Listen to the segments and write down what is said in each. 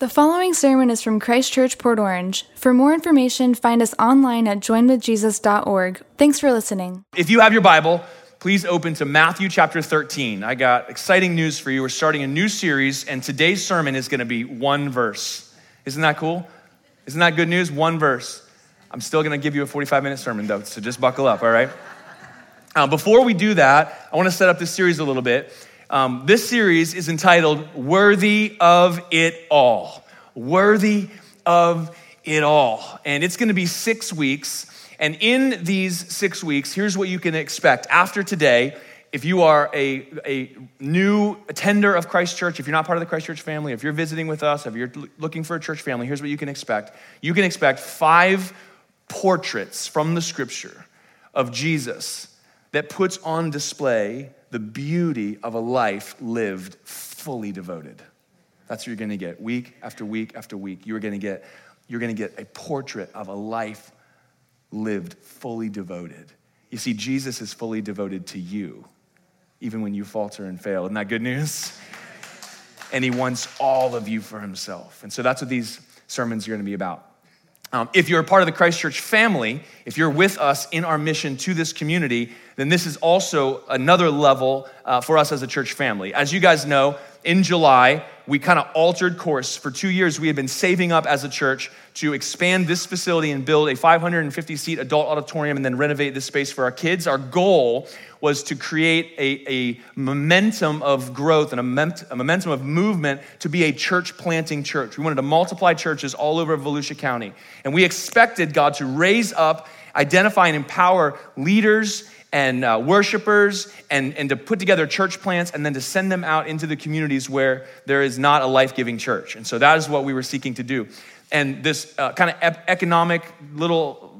The following sermon is from Christchurch, Port Orange. For more information, find us online at joinedwithjesus.org. Thanks for listening. If you have your Bible, please open to Matthew chapter 13. I got exciting news for you. We're starting a new series, and today's sermon is going to be one verse. Isn't that cool? Isn't that good news? One verse. I'm still going to give you a 45 minute sermon, though, so just buckle up, all right? Uh, before we do that, I want to set up this series a little bit. Um, this series is entitled Worthy of It All. Worthy of It All. And it's going to be six weeks. And in these six weeks, here's what you can expect. After today, if you are a, a new attender of Christ Church, if you're not part of the Christ Church family, if you're visiting with us, if you're looking for a church family, here's what you can expect. You can expect five portraits from the scripture of Jesus that puts on display the beauty of a life lived fully devoted. That's what you're to get week after week after week. You're to get you're to get a portrait of a life lived fully devoted. You see Jesus is fully devoted to you even when you falter and fail. Isn't that good news? And he wants all of you for himself. And so that's what these sermons are to be about. Um, if you're a part of the Christchurch family, if you're with us in our mission to this community, then this is also another level uh, for us as a church family. As you guys know, in July, we kind of altered course. For two years, we had been saving up as a church to expand this facility and build a 550 seat adult auditorium and then renovate this space for our kids. Our goal was to create a, a momentum of growth and a, a momentum of movement to be a church planting church. We wanted to multiply churches all over Volusia County. And we expected God to raise up, identify, and empower leaders and uh, worshipers and, and to put together church plants and then to send them out into the communities where there is not a life giving church. And so that is what we were seeking to do. And this uh, kind of ep- economic little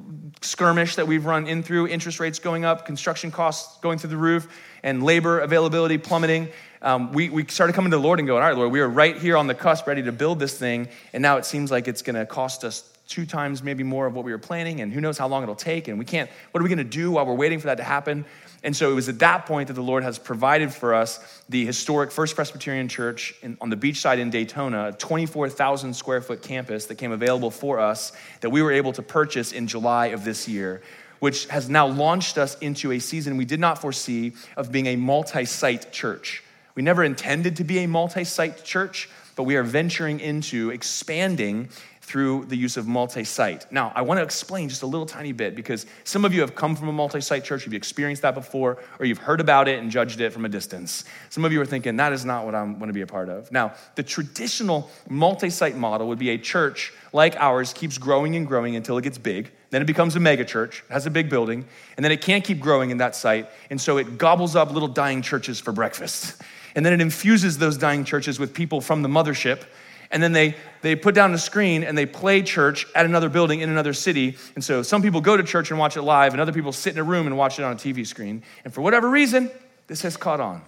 skirmish that we've run in through, interest rates going up, construction costs going through the roof, and labor availability plummeting. Um, we, we started coming to the Lord and going, All right, Lord, we are right here on the cusp, ready to build this thing. And now it seems like it's going to cost us two times maybe more of what we were planning, and who knows how long it'll take. And we can't, what are we going to do while we're waiting for that to happen? And so it was at that point that the Lord has provided for us the historic First Presbyterian Church in, on the beachside in Daytona, a 24,000 square foot campus that came available for us that we were able to purchase in July of this year, which has now launched us into a season we did not foresee of being a multi site church. We never intended to be a multi site church, but we are venturing into expanding through the use of multi site. Now, I want to explain just a little tiny bit because some of you have come from a multi site church, you've experienced that before, or you've heard about it and judged it from a distance. Some of you are thinking, that is not what I'm going to be a part of. Now, the traditional multi site model would be a church like ours keeps growing and growing until it gets big. Then it becomes a mega church, has a big building, and then it can't keep growing in that site. And so it gobbles up little dying churches for breakfast. And then it infuses those dying churches with people from the mothership and then they, they put down the screen and they play church at another building in another city. And so some people go to church and watch it live, and other people sit in a room and watch it on a TV screen. And for whatever reason, this has caught on.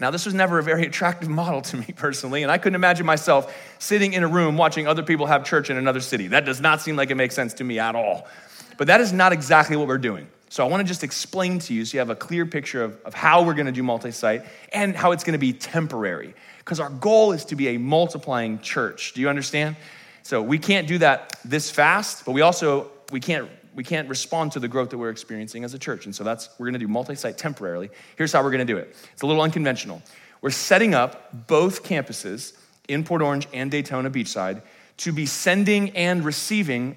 Now, this was never a very attractive model to me personally, and I couldn't imagine myself sitting in a room watching other people have church in another city. That does not seem like it makes sense to me at all. But that is not exactly what we're doing. So I want to just explain to you so you have a clear picture of, of how we're going to do multi site and how it's going to be temporary because our goal is to be a multiplying church. Do you understand? So we can't do that this fast, but we also we can't we can't respond to the growth that we're experiencing as a church. And so that's we're going to do multi-site temporarily. Here's how we're going to do it. It's a little unconventional. We're setting up both campuses in Port Orange and Daytona Beachside to be sending and receiving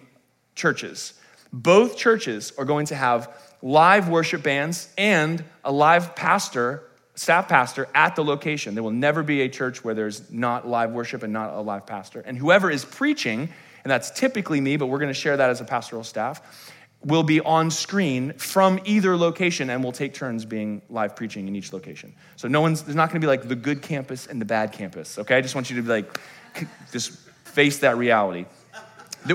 churches. Both churches are going to have live worship bands and a live pastor staff pastor at the location. There will never be a church where there's not live worship and not a live pastor. And whoever is preaching, and that's typically me, but we're going to share that as a pastoral staff, will be on screen from either location and we'll take turns being live preaching in each location. So no one's there's not going to be like the good campus and the bad campus, okay? I just want you to be like just face that reality.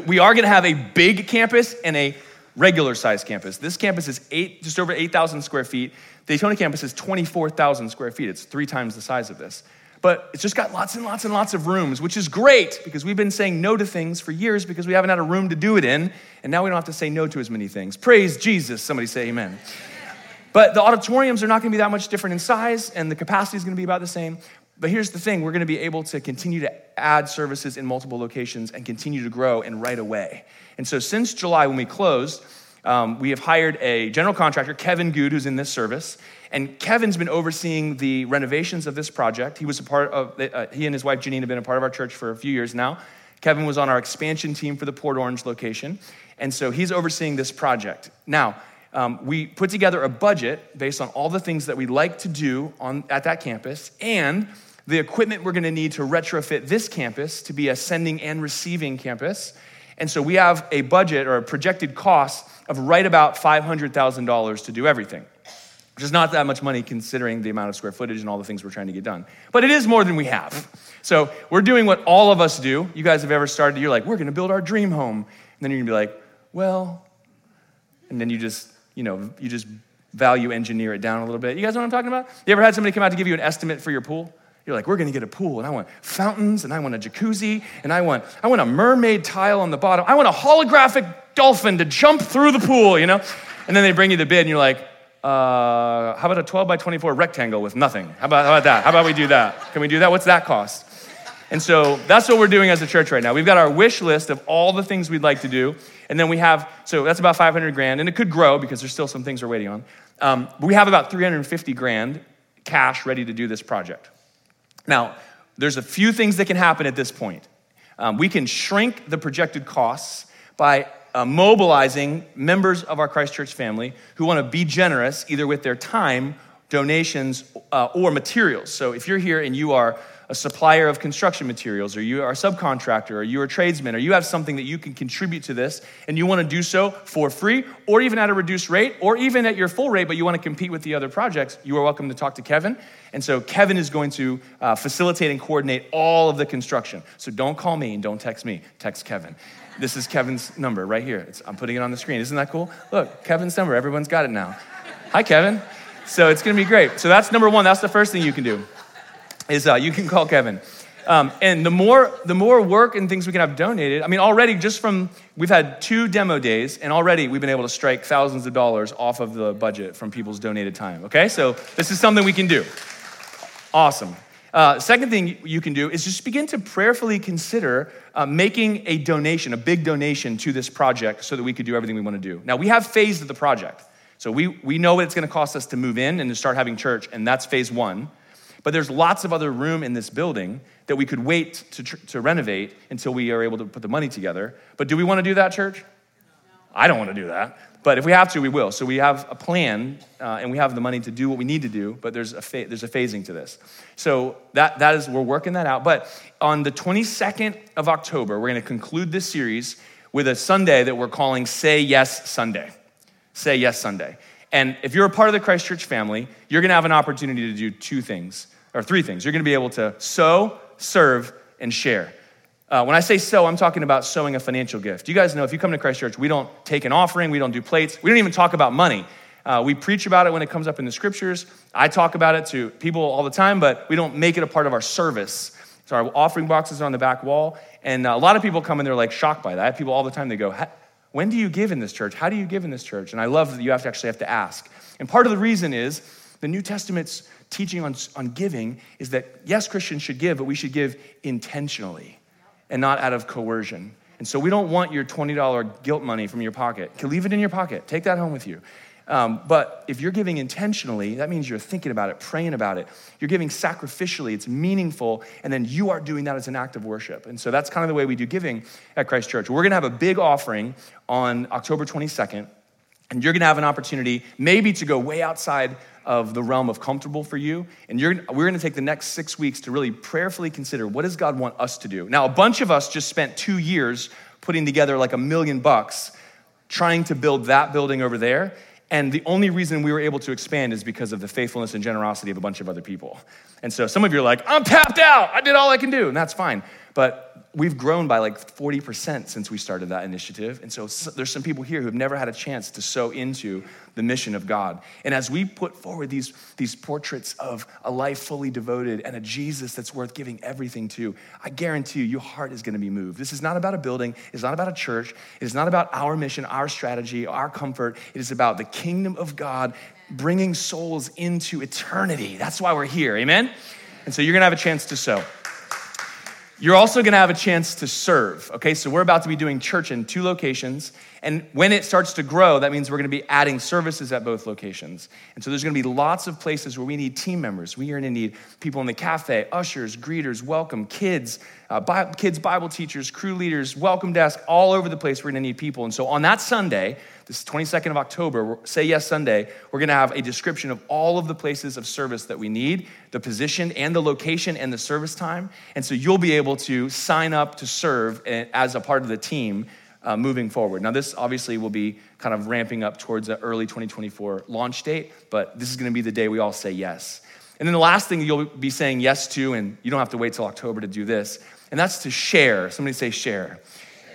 We are going to have a big campus and a regular size campus. This campus is eight, just over 8,000 square feet. The Daytona campus is 24,000 square feet. It's three times the size of this. But it's just got lots and lots and lots of rooms, which is great because we've been saying no to things for years because we haven't had a room to do it in. And now we don't have to say no to as many things. Praise Jesus. Somebody say amen. But the auditoriums are not going to be that much different in size, and the capacity is going to be about the same. But here's the thing we're going to be able to continue to add services in multiple locations and continue to grow and right away. And so, since July, when we closed, um, we have hired a general contractor, Kevin Good, who's in this service. And Kevin's been overseeing the renovations of this project. He was a part of, uh, he and his wife Janine have been a part of our church for a few years now. Kevin was on our expansion team for the Port Orange location. And so he's overseeing this project. Now, um, we put together a budget based on all the things that we'd like to do on, at that campus and the equipment we're going to need to retrofit this campus to be a sending and receiving campus. And so we have a budget or a projected cost of right about $500,000 to do everything, which is not that much money considering the amount of square footage and all the things we're trying to get done. But it is more than we have. So we're doing what all of us do. You guys have ever started, you're like, we're going to build our dream home. And then you're going to be like, well, and then you just, you know, you just value engineer it down a little bit. You guys know what I'm talking about? You ever had somebody come out to give you an estimate for your pool? You're like, we're gonna get a pool, and I want fountains, and I want a jacuzzi, and I want, I want a mermaid tile on the bottom. I want a holographic dolphin to jump through the pool, you know? And then they bring you the bid, and you're like, uh, how about a 12 by 24 rectangle with nothing? How about, how about that? How about we do that? Can we do that? What's that cost? And so that's what we're doing as a church right now. We've got our wish list of all the things we'd like to do. And then we have, so that's about 500 grand, and it could grow because there's still some things we're waiting on. Um, we have about 350 grand cash ready to do this project. Now, there's a few things that can happen at this point. Um, we can shrink the projected costs by uh, mobilizing members of our Christchurch family who want to be generous either with their time, donations, uh, or materials. So if you're here and you are a supplier of construction materials, or you are a subcontractor, or you're a tradesman, or you have something that you can contribute to this, and you want to do so for free, or even at a reduced rate, or even at your full rate, but you want to compete with the other projects, you are welcome to talk to Kevin. And so Kevin is going to uh, facilitate and coordinate all of the construction. So don't call me and don't text me, text Kevin. This is Kevin's number right here. It's, I'm putting it on the screen. Isn't that cool? Look, Kevin's number. Everyone's got it now. Hi, Kevin. So it's going to be great. So that's number one. That's the first thing you can do is uh, you can call Kevin. Um, and the more, the more work and things we can have donated, I mean, already just from, we've had two demo days, and already we've been able to strike thousands of dollars off of the budget from people's donated time, okay? So this is something we can do. Awesome. Uh, second thing you can do is just begin to prayerfully consider uh, making a donation, a big donation to this project so that we could do everything we want to do. Now, we have phased the project. So we, we know what it's going to cost us to move in and to start having church, and that's phase one. But there's lots of other room in this building that we could wait to, to renovate until we are able to put the money together. But do we want to do that, church? I don't want to do that. But if we have to, we will. So we have a plan uh, and we have the money to do what we need to do, but there's a, fa- there's a phasing to this. So that, that is, we're working that out. But on the 22nd of October, we're going to conclude this series with a Sunday that we're calling Say Yes Sunday. Say Yes Sunday. And if you're a part of the Christ Church family, you're going to have an opportunity to do two things, or three things. You're going to be able to sow, serve, and share. Uh, when I say sow, I'm talking about sowing a financial gift. You guys know if you come to Christ Church, we don't take an offering, we don't do plates, we don't even talk about money. Uh, we preach about it when it comes up in the scriptures. I talk about it to people all the time, but we don't make it a part of our service. So our offering boxes are on the back wall, and uh, a lot of people come and they're like shocked by that. I have people all the time. They go, when do you give in this church? How do you give in this church? And I love that you have to actually have to ask. And part of the reason is the New Testament's teaching on, on giving is that yes, Christians should give, but we should give intentionally and not out of coercion. And so we don't want your $20 guilt money from your pocket. Leave it in your pocket. Take that home with you. Um, but if you're giving intentionally, that means you're thinking about it, praying about it. You're giving sacrificially, it's meaningful, and then you are doing that as an act of worship. And so that's kind of the way we do giving at Christ Church. We're gonna have a big offering on October 22nd, and you're gonna have an opportunity maybe to go way outside of the realm of comfortable for you. And we're gonna take the next six weeks to really prayerfully consider what does God want us to do? Now, a bunch of us just spent two years putting together like a million bucks trying to build that building over there. And the only reason we were able to expand is because of the faithfulness and generosity of a bunch of other people. And so some of you are like, I'm tapped out. I did all I can do. And that's fine. But we've grown by like 40% since we started that initiative. And so there's some people here who have never had a chance to sow into the mission of God. And as we put forward these, these portraits of a life fully devoted and a Jesus that's worth giving everything to, I guarantee you, your heart is going to be moved. This is not about a building, it's not about a church, it is not about our mission, our strategy, our comfort. It is about the kingdom of God bringing souls into eternity. That's why we're here. Amen? And so you're gonna have a chance to sow. You're also gonna have a chance to serve, okay? So we're about to be doing church in two locations. And when it starts to grow, that means we're gonna be adding services at both locations. And so there's gonna be lots of places where we need team members. We are gonna need people in the cafe, ushers, greeters, welcome, kids, uh, Bi- kids' Bible teachers, crew leaders, welcome desk, all over the place. We're gonna need people. And so on that Sunday, this 22nd of October, Say Yes Sunday, we're gonna have a description of all of the places of service that we need, the position and the location and the service time. And so you'll be able to sign up to serve as a part of the team uh, moving forward. Now, this obviously will be kind of ramping up towards an early 2024 launch date, but this is gonna be the day we all say yes. And then the last thing you'll be saying yes to, and you don't have to wait till October to do this, and that's to share. Somebody say share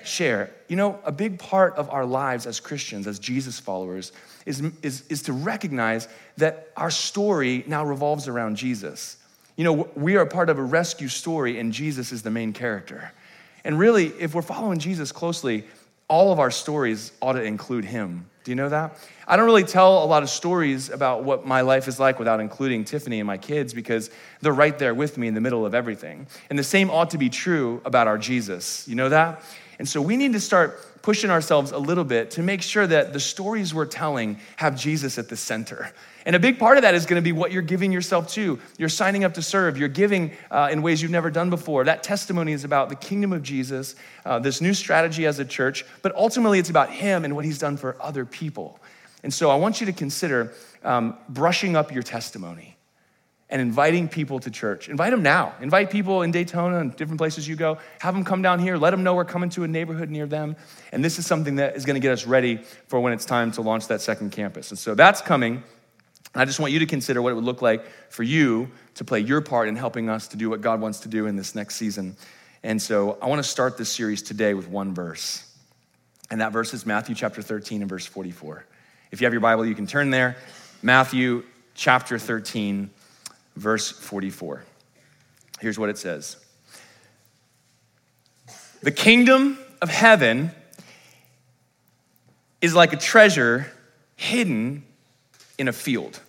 share. You know, a big part of our lives as Christians, as Jesus followers, is, is, is to recognize that our story now revolves around Jesus. You know, we are part of a rescue story, and Jesus is the main character. And really, if we're following Jesus closely, all of our stories ought to include him. Do you know that? I don't really tell a lot of stories about what my life is like without including Tiffany and my kids because they're right there with me in the middle of everything. And the same ought to be true about our Jesus. You know that? And so we need to start pushing ourselves a little bit to make sure that the stories we're telling have Jesus at the center. And a big part of that is going to be what you're giving yourself to. You're signing up to serve. You're giving uh, in ways you've never done before. That testimony is about the kingdom of Jesus, uh, this new strategy as a church, but ultimately it's about Him and what He's done for other people. And so I want you to consider um, brushing up your testimony and inviting people to church. Invite them now. Invite people in Daytona and different places you go. Have them come down here. Let them know we're coming to a neighborhood near them. And this is something that is going to get us ready for when it's time to launch that second campus. And so that's coming. I just want you to consider what it would look like for you to play your part in helping us to do what God wants to do in this next season. And so I want to start this series today with one verse. And that verse is Matthew chapter 13 and verse 44. If you have your Bible, you can turn there. Matthew chapter 13 verse 44. Here's what it says The kingdom of heaven is like a treasure hidden in a field,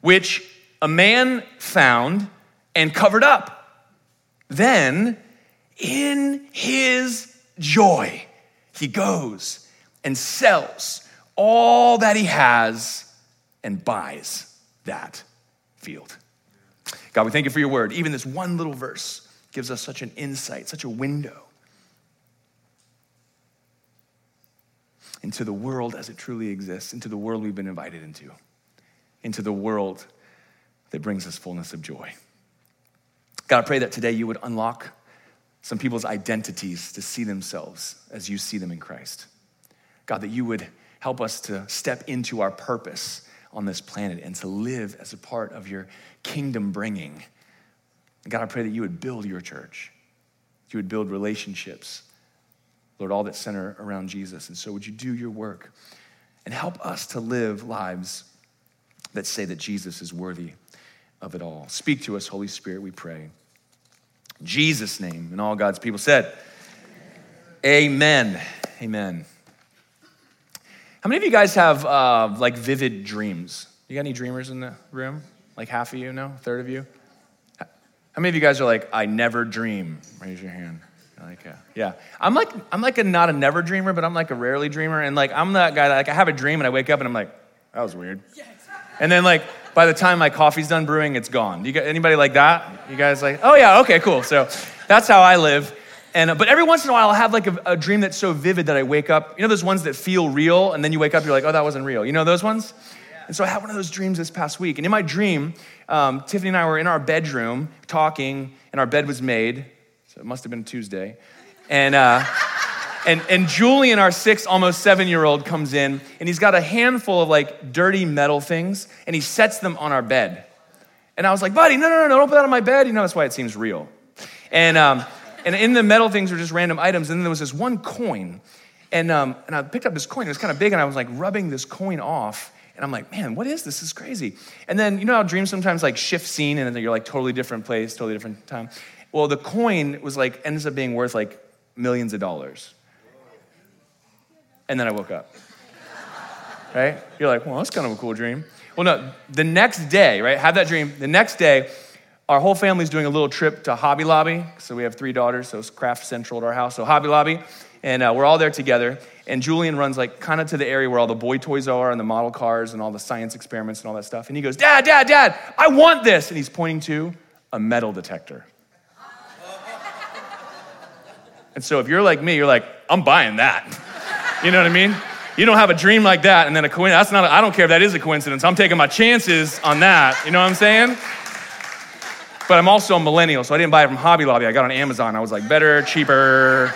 which a man found and covered up. Then, in his joy, he goes and sells all that he has and buys that field. God, we thank you for your word. Even this one little verse gives us such an insight, such a window into the world as it truly exists, into the world we've been invited into, into the world that brings us fullness of joy. God, I pray that today you would unlock some people's identities to see themselves as you see them in Christ. God, that you would help us to step into our purpose on this planet and to live as a part of your kingdom bringing. God, I pray that you would build your church, you would build relationships, Lord, all that center around Jesus. And so, would you do your work and help us to live lives that say that Jesus is worthy of it all? Speak to us, Holy Spirit, we pray. In Jesus' name, and all God's people said, Amen. Amen. How many of you guys have uh, like vivid dreams? You got any dreamers in the room? Like half of you, no? A third of you? How many of you guys are like, I never dream? Raise your hand. Like, uh, yeah, I'm like, I'm like a not a never dreamer, but I'm like a rarely dreamer, and like I'm that guy that like I have a dream and I wake up and I'm like, that was weird, yes. and then like by the time my coffee's done brewing, it's gone. You got anybody like that? You guys like, oh yeah, okay, cool. So that's how I live. And, uh, but every once in a while, I'll have like a, a, dream that's so vivid that I wake up. You know those ones that feel real, and then you wake up, you're like, oh, that wasn't real. You know those ones? And so I had one of those dreams this past week. And in my dream, um, Tiffany and I were in our bedroom talking, and our bed was made. So it must have been Tuesday. And, uh, and, and Julian, our six, almost seven year old, comes in, and he's got a handful of like dirty metal things, and he sets them on our bed. And I was like, buddy, no, no, no, no don't put that on my bed. You know, that's why it seems real. And, um, and in the metal things were just random items. And then there was this one coin. And, um, and I picked up this coin. It was kind of big. And I was like rubbing this coin off. And I'm like, man, what is this? This is crazy. And then, you know how dreams sometimes like shift scene and then you're like totally different place, totally different time? Well, the coin was like, ends up being worth like millions of dollars. And then I woke up. Right? You're like, well, that's kind of a cool dream. Well, no, the next day, right? Have that dream. The next day, our whole family's doing a little trip to Hobby Lobby. So we have three daughters, so it's craft central at our house. So Hobby Lobby, and uh, we're all there together. And Julian runs like kind of to the area where all the boy toys are and the model cars and all the science experiments and all that stuff. And he goes, Dad, Dad, Dad, I want this. And he's pointing to a metal detector. and so if you're like me, you're like, I'm buying that. You know what I mean? You don't have a dream like that and then a coincidence. That's not, I don't care if that is a coincidence. I'm taking my chances on that. You know what I'm saying? But I'm also a millennial, so I didn't buy it from Hobby Lobby. I got it on Amazon. I was like, better, cheaper,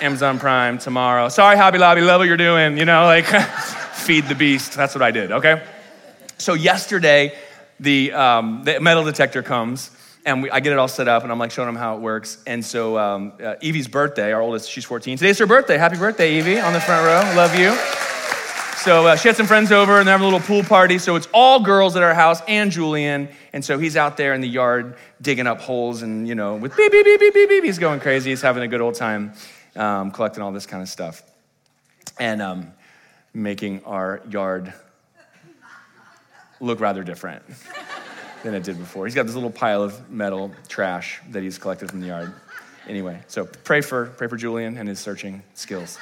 Amazon Prime tomorrow. Sorry, Hobby Lobby, love what you're doing. You know, like feed the beast. That's what I did, okay? So yesterday, the, um, the metal detector comes, and we, I get it all set up, and I'm like showing them how it works. And so um, uh, Evie's birthday, our oldest, she's 14. Today's her birthday. Happy birthday, Evie, on the front row. Love you. So uh, she had some friends over, and they're having a little pool party. So it's all girls at our house and Julian. And so he's out there in the yard digging up holes, and you know, with beep beep beep beep beep beep, he's going crazy. He's having a good old time, um, collecting all this kind of stuff, and um, making our yard look rather different than it did before. He's got this little pile of metal trash that he's collected from the yard. Anyway, so pray for pray for Julian and his searching skills.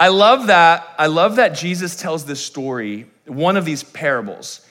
I love that. I love that Jesus tells this story, one of these parables,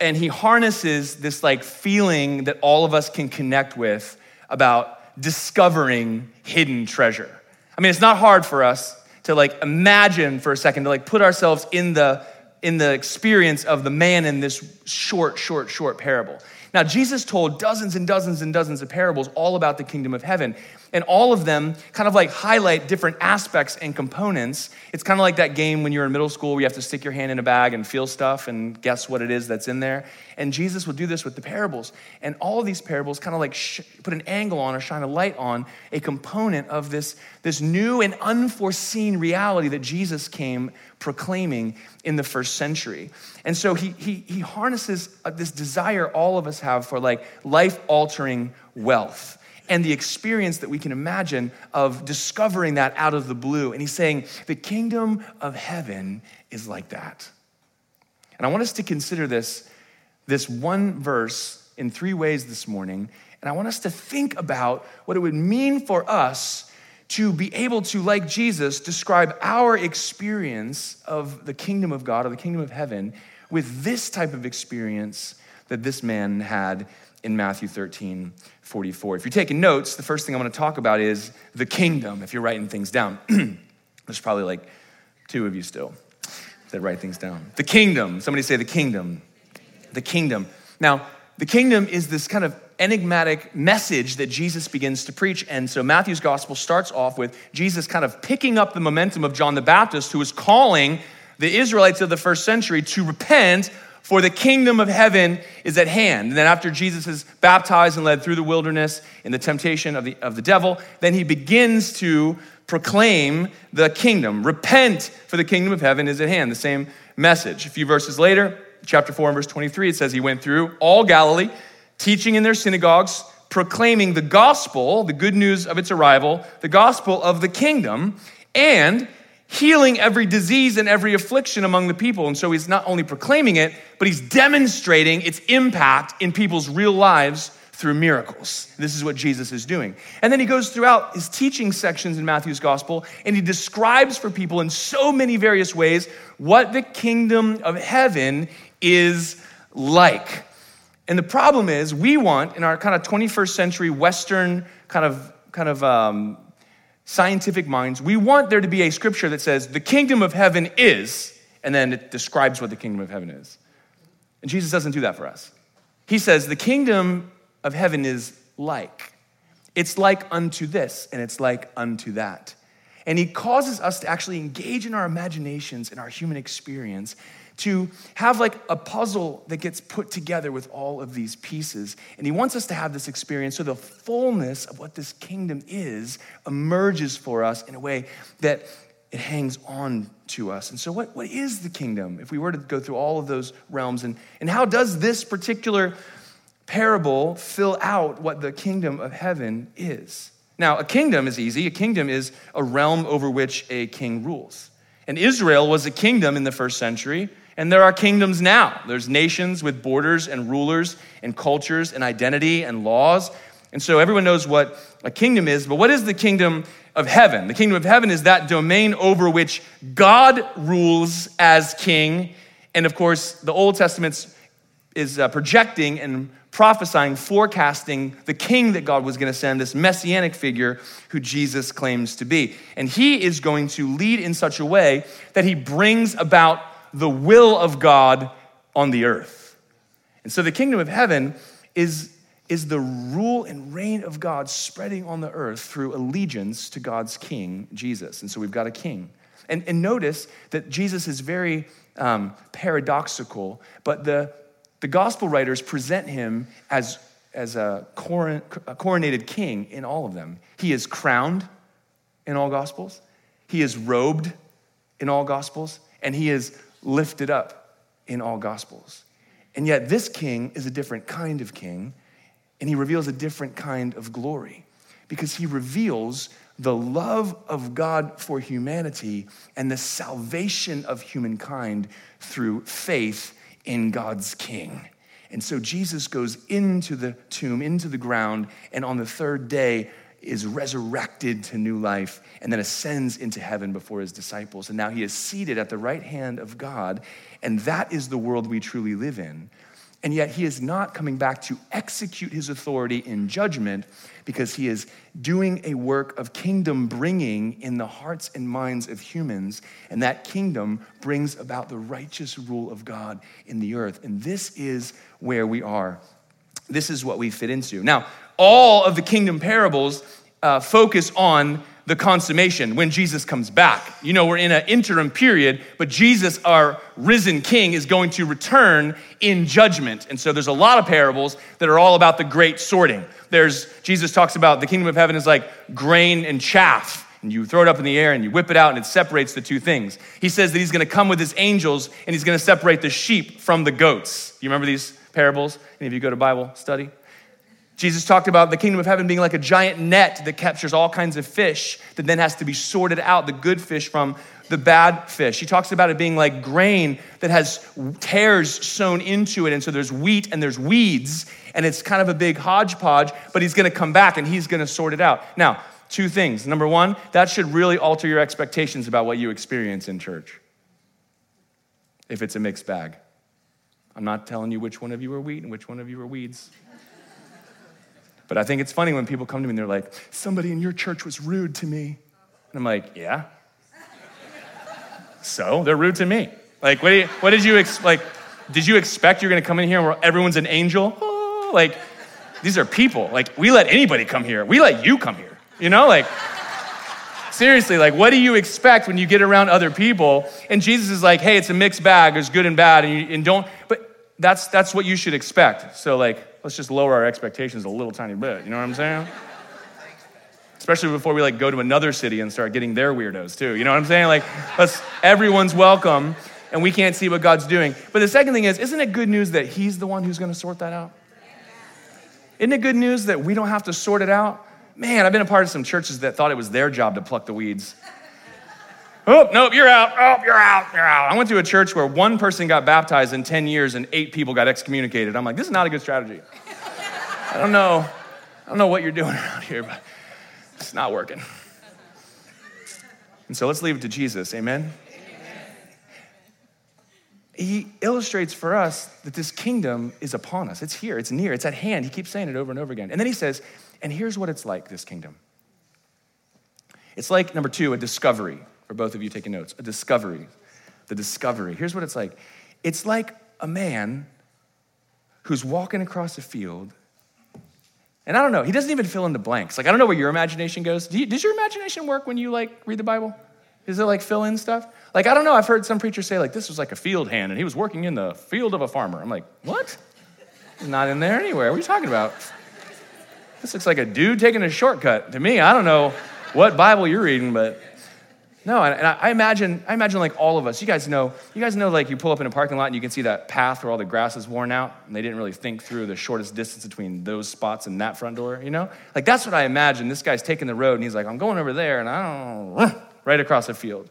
and he harnesses this like feeling that all of us can connect with about discovering hidden treasure. I mean, it's not hard for us to like imagine for a second to like put ourselves in the in the experience of the man in this short, short, short parable. Now, Jesus told dozens and dozens and dozens of parables all about the kingdom of heaven. And all of them kind of like highlight different aspects and components. It's kind of like that game when you're in middle school where you have to stick your hand in a bag and feel stuff and guess what it is that's in there. And Jesus would do this with the parables. And all these parables kind of like sh- put an angle on or shine a light on a component of this, this new and unforeseen reality that Jesus came proclaiming in the first century. And so he, he, he harnesses uh, this desire all of us have for like life altering wealth and the experience that we can imagine of discovering that out of the blue. And he's saying, the kingdom of heaven is like that. And I want us to consider this, this one verse in three ways this morning. And I want us to think about what it would mean for us to be able to, like Jesus, describe our experience of the kingdom of God or the kingdom of heaven with this type of experience that this man had in Matthew 13, 44. If you're taking notes, the first thing I want to talk about is the kingdom, if you're writing things down. There's probably like two of you still that write things down. The kingdom, somebody say the kingdom. The kingdom. Now, the kingdom is this kind of enigmatic message that Jesus begins to preach. And so Matthew's gospel starts off with Jesus kind of picking up the momentum of John the Baptist, who was calling the Israelites of the first century to repent for the kingdom of heaven is at hand. And then after Jesus is baptized and led through the wilderness in the temptation of the, of the devil, then he begins to proclaim the kingdom. Repent, for the kingdom of heaven is at hand. The same message. A few verses later, chapter 4 and verse 23, it says he went through all Galilee, teaching in their synagogues, proclaiming the gospel, the good news of its arrival, the gospel of the kingdom, and healing every disease and every affliction among the people. And so he's not only proclaiming it, but he's demonstrating its impact in people's real lives through miracles. This is what Jesus is doing. And then he goes throughout his teaching sections in Matthew's gospel and he describes for people in so many various ways what the kingdom of heaven is like. And the problem is, we want in our kind of 21st century Western kind of kind of um, scientific minds, we want there to be a scripture that says, the kingdom of heaven is, and then it describes what the kingdom of heaven is. And Jesus doesn't do that for us. He says, the kingdom of heaven is like. It's like unto this, and it's like unto that. And he causes us to actually engage in our imaginations and our human experience to have like a puzzle that gets put together with all of these pieces. And he wants us to have this experience so the fullness of what this kingdom is emerges for us in a way that it hangs on to us. And so, what, what is the kingdom if we were to go through all of those realms? And, and how does this particular parable fill out what the kingdom of heaven is? Now, a kingdom is easy. A kingdom is a realm over which a king rules. And Israel was a kingdom in the first century And there are kingdoms now. There's nations with borders and rulers and cultures and identity and laws. And so everyone knows what a kingdom is. But what is the kingdom of heaven? The kingdom of heaven is that domain over which God rules as king. And of course, the Old Testament is uh, projecting and prophesying, forecasting the king that God was going to send, this messianic figure who Jesus claims to be. And he is going to lead in such a way that he brings about the will of God on the earth. And so the kingdom of heaven is, is the rule and reign of God spreading on the earth through allegiance to God's king, Jesus. And so we've got a king. And, and notice that Jesus is very um, paradoxical, but the, the gospel writers present him as, as a, coron, a coronated king in all of them. He is crowned in all gospels, he is robed in all gospels, and he is lifted up in all gospels. And yet, this king is a different kind of king, and he reveals a different kind of glory because he reveals the love of God for humanity and the salvation of humankind through faith in God's king. And so Jesus goes into the tomb, into the ground, and on the third day is resurrected to new life and then ascends into heaven before his disciples. And now he is seated at the right hand of God. And that is the world we truly live in. And yet he is not coming back to execute his authority in judgment because he is doing a work of kingdom bringing in the hearts and minds of humans. And that kingdom brings about the righteous rule of God in the earth. And this is where we are. This is what we fit into. Now, all of the kingdom parables uh, focus on the consummation when Jesus comes back. You know, we're in an interim period, but Jesus, our risen king, is going to return in judgment. And so there's a lot of parables that are all about the great sorting. There's, Jesus talks about the kingdom of heaven is like grain and chaff. And you throw it up in the air and you whip it out and it separates the two things. He says that he's gonna come with his angels and he's gonna separate the sheep from the goats. You remember these parables? Any of you go to Bible study? Jesus talked about the kingdom of heaven being like a giant net that captures all kinds of fish that then has to be sorted out, the good fish from the bad fish. He talks about it being like grain that has tares sown into it. And so there's wheat and there's weeds, and it's kind of a big hodgepodge, but he's gonna come back and he's gonna sort it out. Now, two things. Number one, that should really alter your expectations about what you experience in church if it's a mixed bag. I'm not telling you which one of you are wheat and which one of you are weeds. But I think it's funny when people come to me and they're like, somebody in your church was rude to me. And I'm like, yeah. so they're rude to me. Like, what, you, what did you, ex- like, did you expect you're gonna come in here and everyone's an angel? Oh, like, these are people. Like, we let anybody come here. We let you come here. You know, like, seriously, like, what do you expect when you get around other people? And Jesus is like, hey, it's a mixed bag. There's good and bad, and, you, and don't, but that's, that's what you should expect. So, like, let's just lower our expectations a little tiny bit. You know what I'm saying? Especially before we like go to another city and start getting their weirdos too. You know what I'm saying? Like, let's, everyone's welcome and we can't see what God's doing. But the second thing is, isn't it good news that He's the one who's gonna sort that out? Isn't it good news that we don't have to sort it out? Man, I've been a part of some churches that thought it was their job to pluck the weeds. Oh, nope, you're out. Oh, you're out. You're out. I went to a church where one person got baptized in 10 years and eight people got excommunicated. I'm like, this is not a good strategy. I don't know. I don't know what you're doing around here, but it's not working. And so let's leave it to Jesus. Amen. He illustrates for us that this kingdom is upon us. It's here, it's near, it's at hand. He keeps saying it over and over again. And then he says, and here's what it's like this kingdom. It's like, number two, a discovery for both of you taking notes, a discovery. The discovery. Here's what it's like it's like a man who's walking across a field. And I don't know, he doesn't even fill in the blanks. Like, I don't know where your imagination goes. Do you, does your imagination work when you like read the Bible? Is it like fill in stuff? Like, I don't know, I've heard some preachers say, like, this was like a field hand and he was working in the field of a farmer. I'm like, what? Not in there anywhere. What are you talking about? This looks like a dude taking a shortcut to me. I don't know what Bible you're reading, but no, and I imagine, I imagine like all of us. You guys know, you guys know, like you pull up in a parking lot and you can see that path where all the grass is worn out, and they didn't really think through the shortest distance between those spots and that front door. You know, like that's what I imagine. This guy's taking the road and he's like, I'm going over there, and I don't right across the field.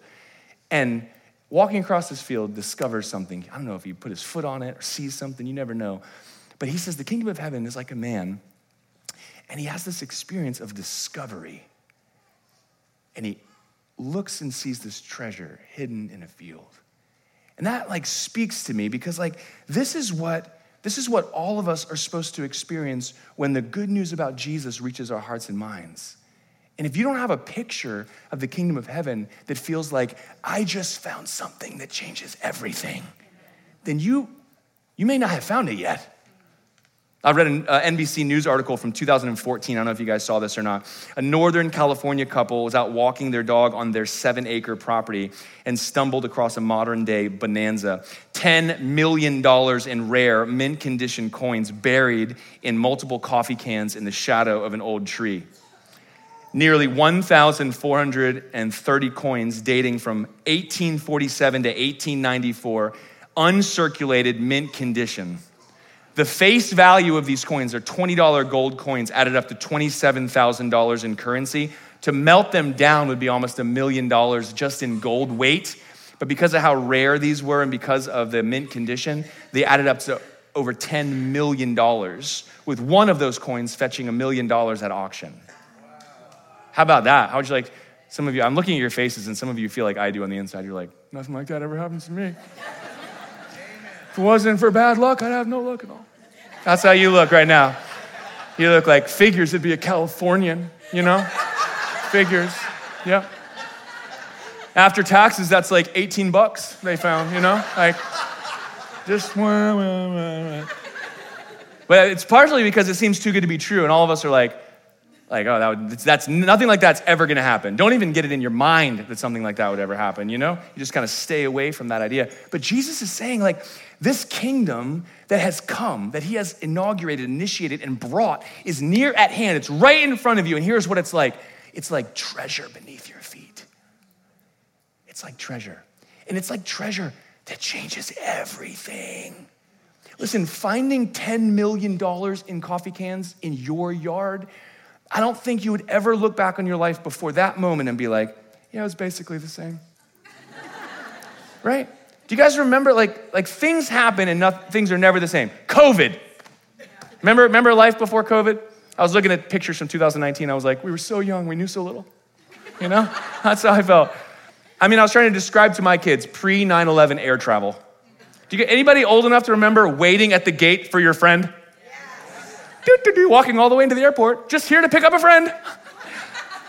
And walking across this field, discovers something. I don't know if he put his foot on it or sees something, you never know. But he says the kingdom of heaven is like a man, and he has this experience of discovery. And he looks and sees this treasure hidden in a field. And that like speaks to me because like this is what this is what all of us are supposed to experience when the good news about Jesus reaches our hearts and minds. And if you don't have a picture of the kingdom of heaven that feels like, I just found something that changes everything, then you, you may not have found it yet. I read an uh, NBC News article from 2014. I don't know if you guys saw this or not. A Northern California couple was out walking their dog on their seven acre property and stumbled across a modern day bonanza. $10 million in rare, mint condition coins buried in multiple coffee cans in the shadow of an old tree nearly 1,430 coins dating from 1847 to 1894, uncirculated mint condition. The face value of these coins are $20 gold coins added up to $27,000 in currency. To melt them down would be almost a million dollars just in gold weight. But because of how rare these were and because of the mint condition, they added up to over $10 million, with one of those coins fetching a million dollars at auction. How about that? How would you like, some of you, I'm looking at your faces, and some of you feel like I do on the inside. You're like, nothing like that ever happens to me. If it wasn't for bad luck, I'd have no luck at all. That's how you look right now. You look like figures, it'd be a Californian, you know? figures, yeah. After taxes, that's like 18 bucks they found, you know? Like, just. But it's partially because it seems too good to be true, and all of us are like, like, oh, that would, that's nothing like that's ever to happen. Don't even get it in your mind that something like that would ever happen, you know? You just kind of stay away from that idea. But Jesus is saying, like, this kingdom that has come, that he has inaugurated, initiated, and brought is near at hand. It's right in front of you. And here's what it's like it's like treasure beneath your feet. It's like treasure. And it's like treasure that changes everything. Listen, finding $10 million in coffee cans in your yard I don't think you would ever look back on your life before that moment and be like, yeah, it was basically the same. right? Do you guys remember like like things happen and not, things are never the same? COVID. Remember remember life before COVID? I was looking at pictures from 2019. I was like, we were so young, we knew so little. You know? That's how I felt. I mean, I was trying to describe to my kids pre 9/11 air travel. Do you get anybody old enough to remember waiting at the gate for your friend? walking all the way into the airport, just here to pick up a friend.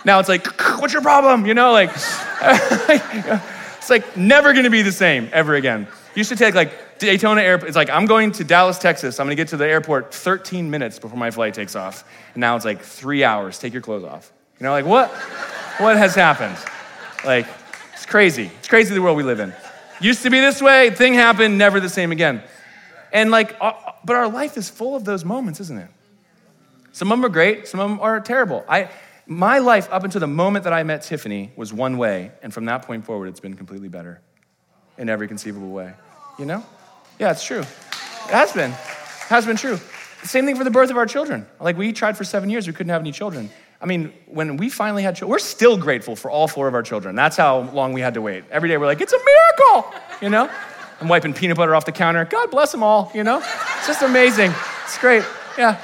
Now it's like, what's your problem? You know, like, it's like never gonna be the same ever again. Used to take like Daytona Airport. It's like, I'm going to Dallas, Texas. I'm gonna get to the airport 13 minutes before my flight takes off. And now it's like three hours. Take your clothes off. You know, like, what? What has happened? Like, it's crazy. It's crazy the world we live in. Used to be this way, thing happened, never the same again. And like, but our life is full of those moments, isn't it? Some of them are great, some of them are terrible. I, my life up until the moment that I met Tiffany was one way, and from that point forward, it's been completely better in every conceivable way. You know? Yeah, it's true. It has been. It has been true. Same thing for the birth of our children. Like, we tried for seven years, we couldn't have any children. I mean, when we finally had children, we're still grateful for all four of our children. That's how long we had to wait. Every day we're like, it's a miracle, you know? I'm wiping peanut butter off the counter. God bless them all, you know? It's just amazing. It's great. Yeah.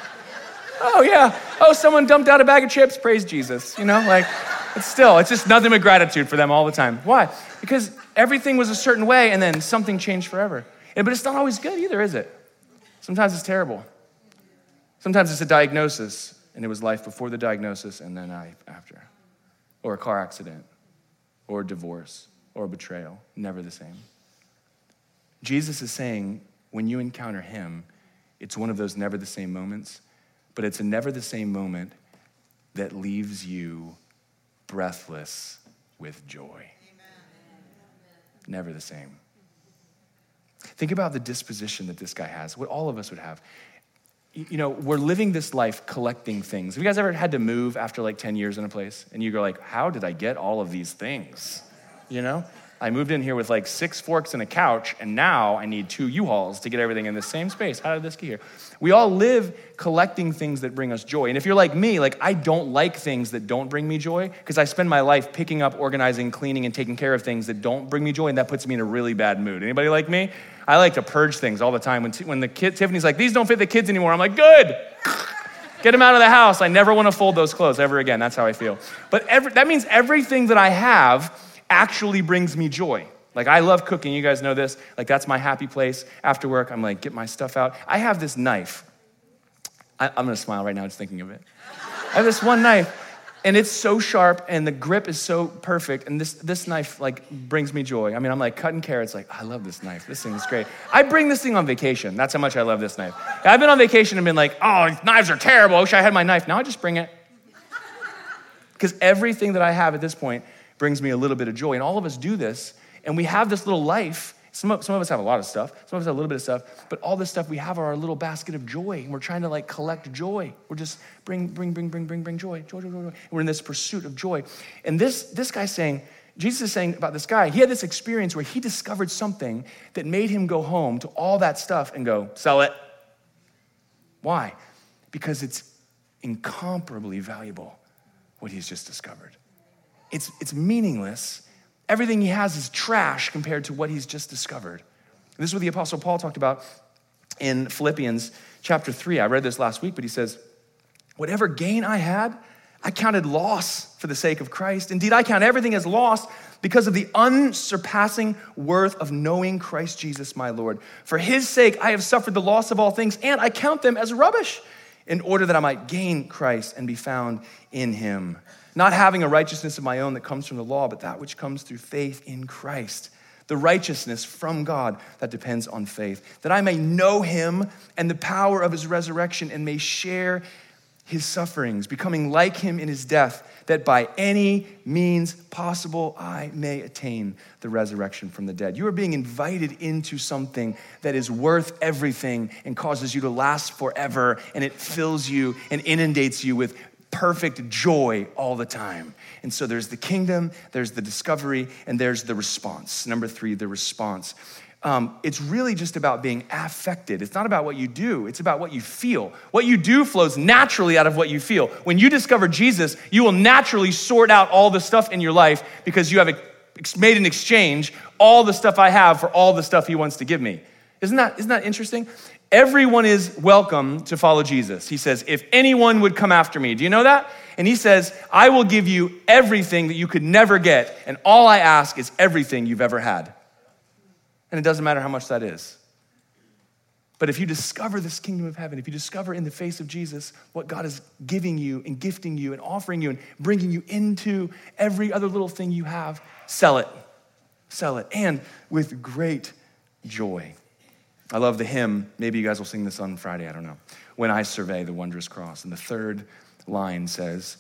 Oh, yeah. Oh, someone dumped out a bag of chips. Praise Jesus. You know, like, it's still, it's just nothing but gratitude for them all the time. Why? Because everything was a certain way and then something changed forever. But it's not always good either, is it? Sometimes it's terrible. Sometimes it's a diagnosis and it was life before the diagnosis and then life after. Or a car accident, or divorce, or betrayal. Never the same. Jesus is saying when you encounter him, it's one of those never the same moments but it's a never the same moment that leaves you breathless with joy. Never the same. Think about the disposition that this guy has, what all of us would have. You know, we're living this life collecting things. Have you guys ever had to move after like 10 years in a place? And you go like, how did I get all of these things? You know? I moved in here with like six forks and a couch, and now I need two U-Hauls to get everything in the same space. How did this get here? We all live collecting things that bring us joy. And if you're like me, like I don't like things that don't bring me joy because I spend my life picking up, organizing, cleaning, and taking care of things that don't bring me joy, and that puts me in a really bad mood. Anybody like me? I like to purge things all the time. When, t- when the kid, Tiffany's like, these don't fit the kids anymore, I'm like, good. Get them out of the house. I never want to fold those clothes ever again. That's how I feel. But every, that means everything that I have actually brings me joy. Like, I love cooking. You guys know this. Like, that's my happy place. After work, I'm like, get my stuff out. I have this knife. I, am to smile right now just thinking of it. I have this one knife, and it's so sharp, and the grip is so perfect. And this, this knife, like, brings me joy. I mean, I'm like cutting carrots, like, I love this knife. This thing is great. I bring this thing on vacation. That's how much I love this knife. I've been on vacation and been like, oh, knives are terrible. I wish I had my knife. Now I just bring it. Because everything that I have at this point brings me a little bit of joy. And all of us do this, and we have this little life. Some of, some of us have a lot of stuff, some of us have a little bit of stuff, but all this stuff we have are our little basket of joy, and we're trying to like collect joy. We're just bring, bring, bring, bring, bring, bring joy, joy, joy, joy, joy. We're in this pursuit of joy. And this, this guy's saying, Jesus is saying about this guy, he had this experience where he discovered something that made him go home to all that stuff and go, sell it. Why? Because it's incomparably valuable what he's just discovered it's, it's meaningless. Everything he has is trash compared to what he's just discovered. This is what the Apostle Paul talked about in Philippians chapter 3. I read this last week, but he says, Whatever gain I had, I counted loss for the sake of Christ. Indeed, I count everything as loss because of the unsurpassing worth of knowing Christ Jesus my Lord. For his sake, I have suffered the loss of all things, and I count them as rubbish in order that I might gain Christ and be found in him not having a righteousness of my own that comes from the law, but that which comes through faith in Christ. The righteousness from God that depends on faith, that I may know him and the power of his resurrection and may share his sufferings, becoming like him in his death, that by any means possible I may attain the resurrection from the dead. You are being invited into something that is worth everything and causes you to last forever, and it fills you and inundates you with perfect joy all the time. And so there's the kingdom, there's the discovery, and there's the response. Number three, the response. Um, it's really just about being affected. It's not about what you do, it's about what you feel. What you do flows naturally out of what you feel. When you discover Jesus, you will naturally sort out all the stuff in your life because you have made an exchange all the stuff I have for all the stuff He wants to give me. Isn't that, isn't that interesting? Everyone is welcome to follow Jesus. He says, If anyone would come after me, do you know that? And he says, I will give you everything that you could never get, and all I ask is everything you've ever had. And it doesn't matter how much that is. But if you discover this kingdom of heaven, if you discover in the face of Jesus what God is giving you and gifting you and offering you and bringing you into every other little thing you have, sell it. Sell it. And with great joy. I love the hymn. Maybe you guys will sing this on Friday, I don't know. When I survey the wondrous cross. And the third line says,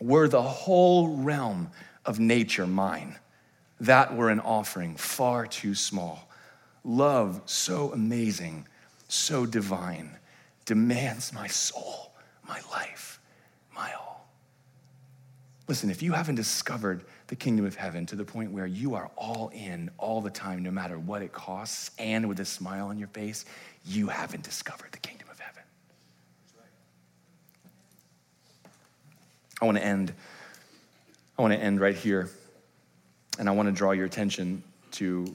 Were the whole realm of nature mine, that were an offering far too small. Love so amazing, so divine, demands my soul, my life, my all. Listen, if you haven't discovered the kingdom of heaven to the point where you are all in all the time, no matter what it costs, and with a smile on your face, you haven't discovered the kingdom of heaven. I want to end. I want to end right here, and I want to draw your attention to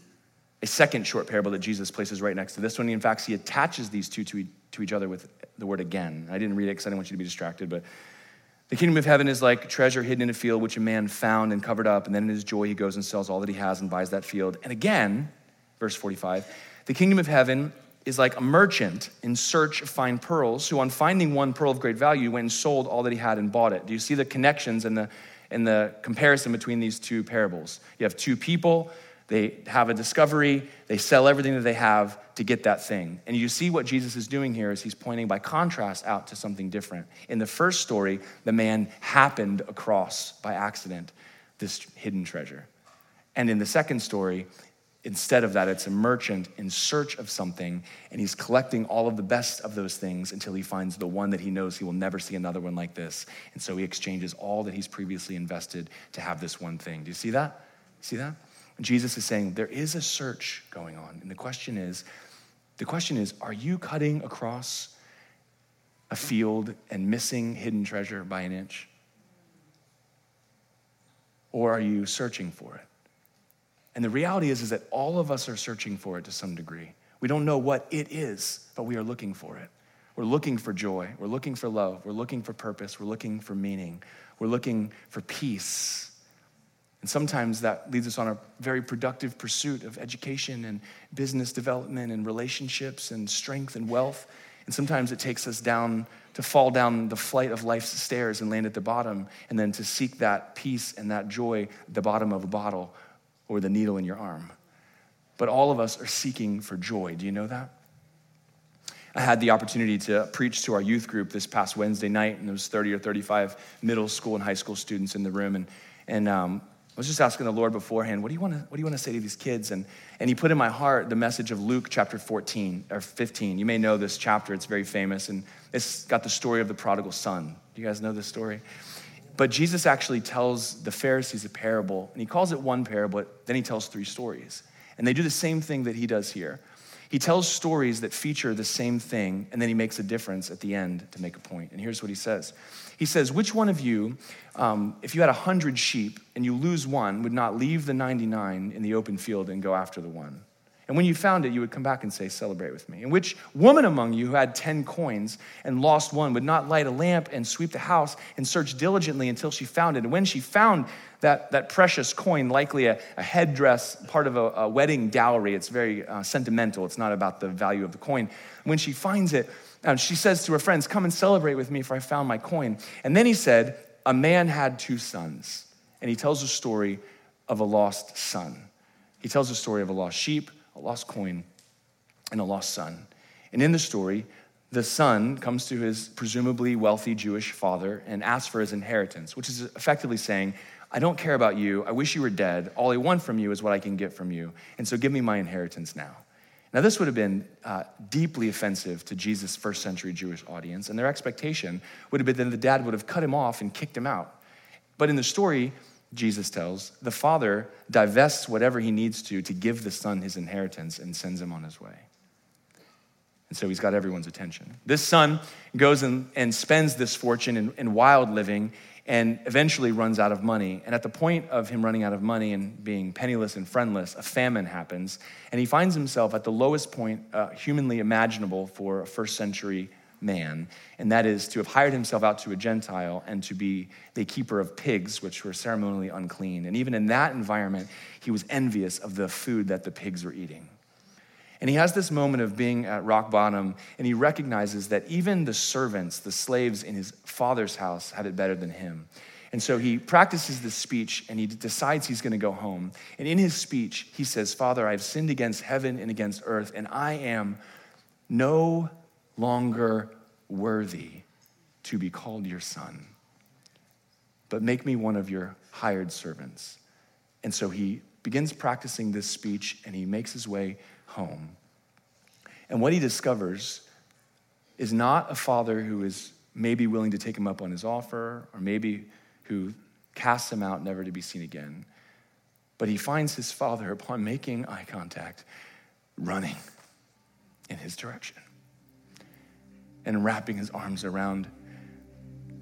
a second short parable that Jesus places right next to this one. In fact, he attaches these two to, to each other with the word again. I didn't read it because I didn't want you to be distracted, but the kingdom of heaven is like treasure hidden in a field which a man found and covered up, and then in his joy he goes and sells all that he has and buys that field. And again, verse 45, the kingdom of heaven is like a merchant in search of fine pearls who, on finding one pearl of great value, went and sold all that he had and bought it. Do you see the connections and the, and the comparison between these two parables? You have two people they have a discovery, they sell everything that they have to get that thing. And you see what Jesus is doing here is he's pointing by contrast out to something different. In the first story, the man happened across by accident this hidden treasure. And in the second story, instead of that, it's a merchant in search of something, and he's collecting all of the best of those things until he finds the one that he knows he will never see another one like this. And so he exchanges all that he's previously invested to have this one thing. Do you see that? See that? Jesus is saying there is a search going on. And the question is, the question is, are you cutting across a field and missing hidden treasure by an inch? Or are you searching for it? And the reality is, is that all of us are searching for it to some degree. We don't know what it is, but we are looking for it. We're looking for joy. We're looking for love. We're looking for purpose. We're looking for meaning. We're looking for peace. And sometimes that leads us on a very productive pursuit of education and business development and relationships and strength and wealth. And sometimes it takes us down to fall down the flight of life's stairs and land at the bottom, and then to seek that peace and that joy at the bottom of a bottle or the needle in your arm. But all of us are seeking for joy. Do you know that? I had the opportunity to preach to our youth group this past Wednesday night, and there was 30 or 35 middle school and high school students in the room. And, and um, I was just asking the Lord beforehand, what do you want to, what do you want to say to these kids? And, and he put in my heart the message of Luke chapter 14 or 15. You may know this chapter, it's very famous, and it's got the story of the prodigal son. Do you guys know this story? But Jesus actually tells the Pharisees a parable, and he calls it one parable, but then he tells three stories. And they do the same thing that he does here. He tells stories that feature the same thing, and then he makes a difference at the end to make a point. And here's what he says he says, Which one of you, um, if you had a 100 sheep and you lose one, would not leave the 99 in the open field and go after the one? And when you found it, you would come back and say, Celebrate with me. And which woman among you who had 10 coins and lost one would not light a lamp and sweep the house and search diligently until she found it? And when she found that, that precious coin, likely a, a headdress, part of a, a, wedding dowry, it's very uh, sentimental, it's not about the value of the coin. When she finds it, um, she says to her friends, Come and celebrate with me, for I found my coin. And then he said, A man had two sons. And he tells a story of a lost son. He tells a story of a lost sheep, a lost coin, and a lost son. And in the story, the son comes to his presumably wealthy Jewish father and asks for his inheritance, which is effectively saying, I don't care about you. I wish you were dead. All I want from you is what I can get from you. And so give me my inheritance now. Now, this would have been uh, deeply offensive to Jesus' first century Jewish audience, and their expectation would have been that the dad would have cut him off and kicked him out. But in the story, Jesus tells, the father divests whatever he needs to to give the son his inheritance and sends him on his way. And so he's got everyone's attention. This son goes and, and spends this fortune in, in wild living and eventually runs out of money. And at the point of him running out of money and being penniless and friendless, a famine happens. And he finds himself at the lowest point uh, humanly imaginable for a first century man, and that is to have hired himself out to a Gentile and to be the keeper of pigs, which were ceremonially unclean. And even in that environment, he was envious of the food that the pigs were eating. And he has this moment of being at rock bottom, and he recognizes that even the servants, the slaves in his father's house, had it better than him. And so he practices this speech and he decides he's going to go home. And in his speech, he says, Father, I've sinned against heaven and against earth, and I am no longer worthy to be called your son. But make me one of your hired servants. And so he begins practicing this speech and he makes his way home. And what he discovers is not a father who is maybe willing to take him up on his offer or maybe who casts him out never to be seen again. But he finds his father, upon making eye contact, running in his direction and wrapping his arms around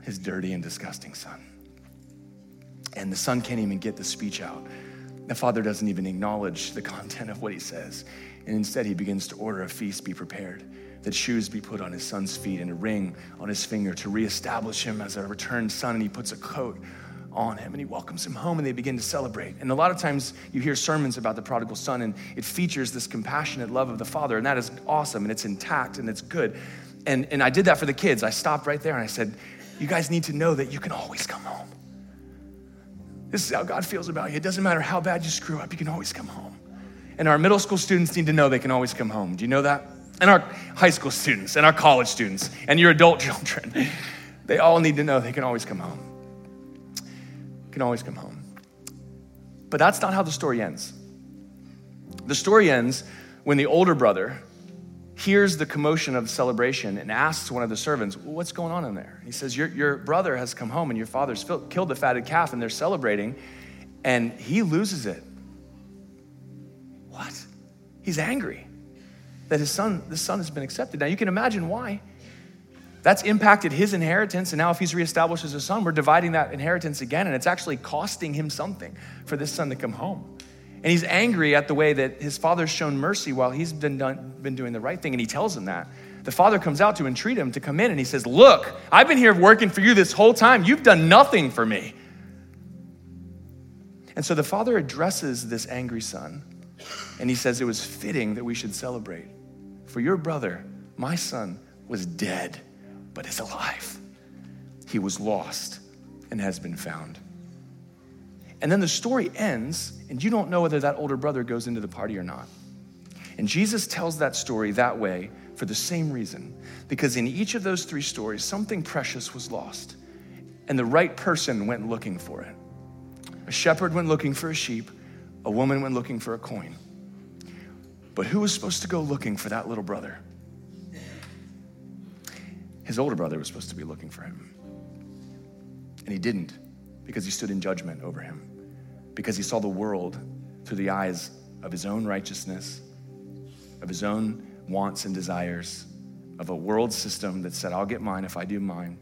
his dirty and disgusting son. And the son can't even get the speech out. The father doesn't even acknowledge the content of what he says. And instead, he begins to order a feast be prepared, that shoes be put on his son's feet and a ring on his finger to reestablish him as a returned son. And he puts a coat on him and he welcomes him home and they begin to celebrate. And a lot of times you hear sermons about the prodigal son and it features this compassionate love of the father, and that is awesome and it's intact and it's good. And, and I did that for the kids. I stopped right there and I said, You guys need to know that you can always come home. This is how God feels about you. It doesn't matter how bad you screw up, you can always come home. And our middle school students need to know they can always come home. Do you know that? And our high school students, and our college students, and your adult children, they all need to know they can always come home. Can always come home. But that's not how the story ends. The story ends when the older brother hears the commotion of celebration and asks one of the servants, What's going on in there? He says, Your, your brother has come home and your father's killed the fatted calf and they're celebrating. And he loses it What? He's angry that his son, this son has been accepted. Now you can imagine why. That's impacted his inheritance, and now if he's reestablished as a son, we're dividing that inheritance again, and it's actually costing him something for this son to come home. And he's angry at the way that his father's shown mercy while he's been, done, been doing the right thing, and he tells him that. The father comes out to entreat him to come in, and he says, Look, I've been here working for you this whole time. You've done nothing for me. And so the father addresses this angry son, and he says, It was fitting that we should celebrate. For your brother, my son, was dead but is alive. He was lost and has been found. And then the story ends, and you don't know whether that older brother goes into the party or not. And Jesus tells that story that way for the same reason, because in each of those three stories, something precious was lost, and the right person went looking for it. A shepherd went looking for a sheep, a woman went looking for a coin. But who was supposed to go looking for that little brother? His older brother was supposed to be looking for him. And he didn't because he stood in judgment over him, because he saw the world through the eyes of his own righteousness, of his own wants and desires, of a world system that said, I'll get mine if I do mine.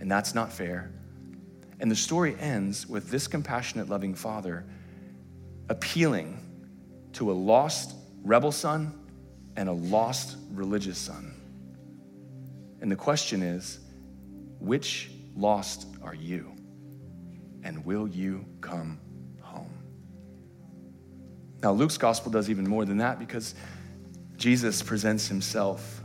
And that's not fair. And the story ends with this compassionate, loving father appealing to a lost rebel son and a lost religious son and the question is which lost are you? And will you come? Now, Luke's gospel does even more than that because Jesus presents himself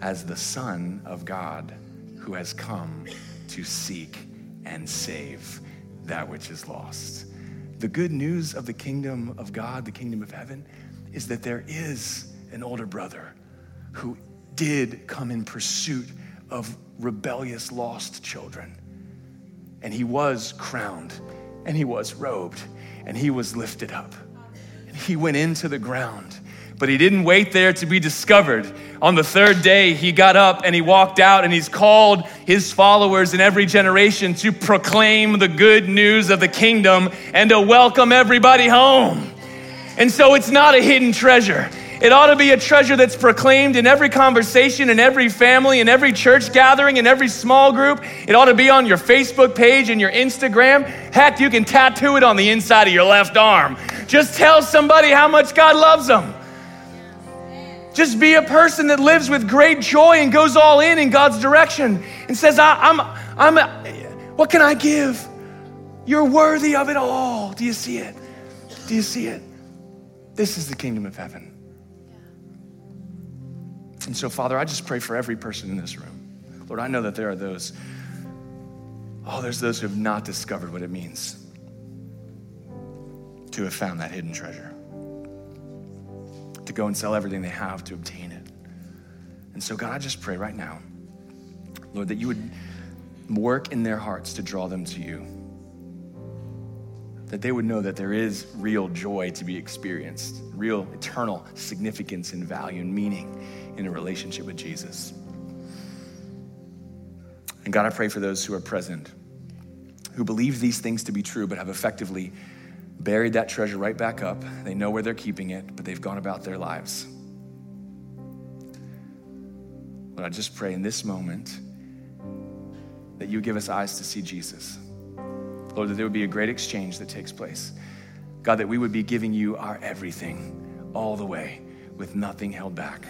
as the Son of God who has come to seek and save that which is lost. The good news of the kingdom of God, the kingdom of heaven, is that there is an older brother who did come in pursuit of rebellious, lost children. And he was crowned, and he was robed, and he was lifted up. He went into the ground, but he didn't wait there to be discovered. On the third day, he got up and he walked out, and he's called his followers in every generation to proclaim the good news of the kingdom and to welcome everybody home. And so it's not a hidden treasure. It ought to be a treasure that's proclaimed in every conversation, in every family, in every church gathering, in every small group. It ought to be on your Facebook page and your Instagram. Heck, you can tattoo it on the inside of your left arm. Just tell somebody how much God loves them. Just be a person that lives with great joy and goes all in in God's direction and says, I, am I'm, I'm, what can I give? You're worthy of it all. Do you see it? Do you see it? This is the kingdom of heaven. And so, Father, I just pray for every person in this room. Lord, I know that there are those, oh, there's those who have not discovered what it means to have found that hidden treasure, to go and sell everything they have to obtain it. And so, God, I just pray right now, Lord, that you would work in their hearts to draw them to you. That they would know that there is real joy to be experienced, real eternal significance and value and meaning in a relationship with Jesus. And God, I pray for those who are present, who believe these things to be true, but have effectively buried that treasure right back up. They know where they're keeping it, but they've gone about their lives. But I just pray in this moment that you give us eyes to see Jesus. Lord, that there would be a great exchange that takes place. God, that we would be giving you our everything all the way with nothing held back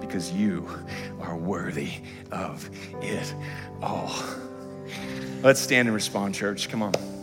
because you are worthy of it all. Let's stand and respond, church. Come on.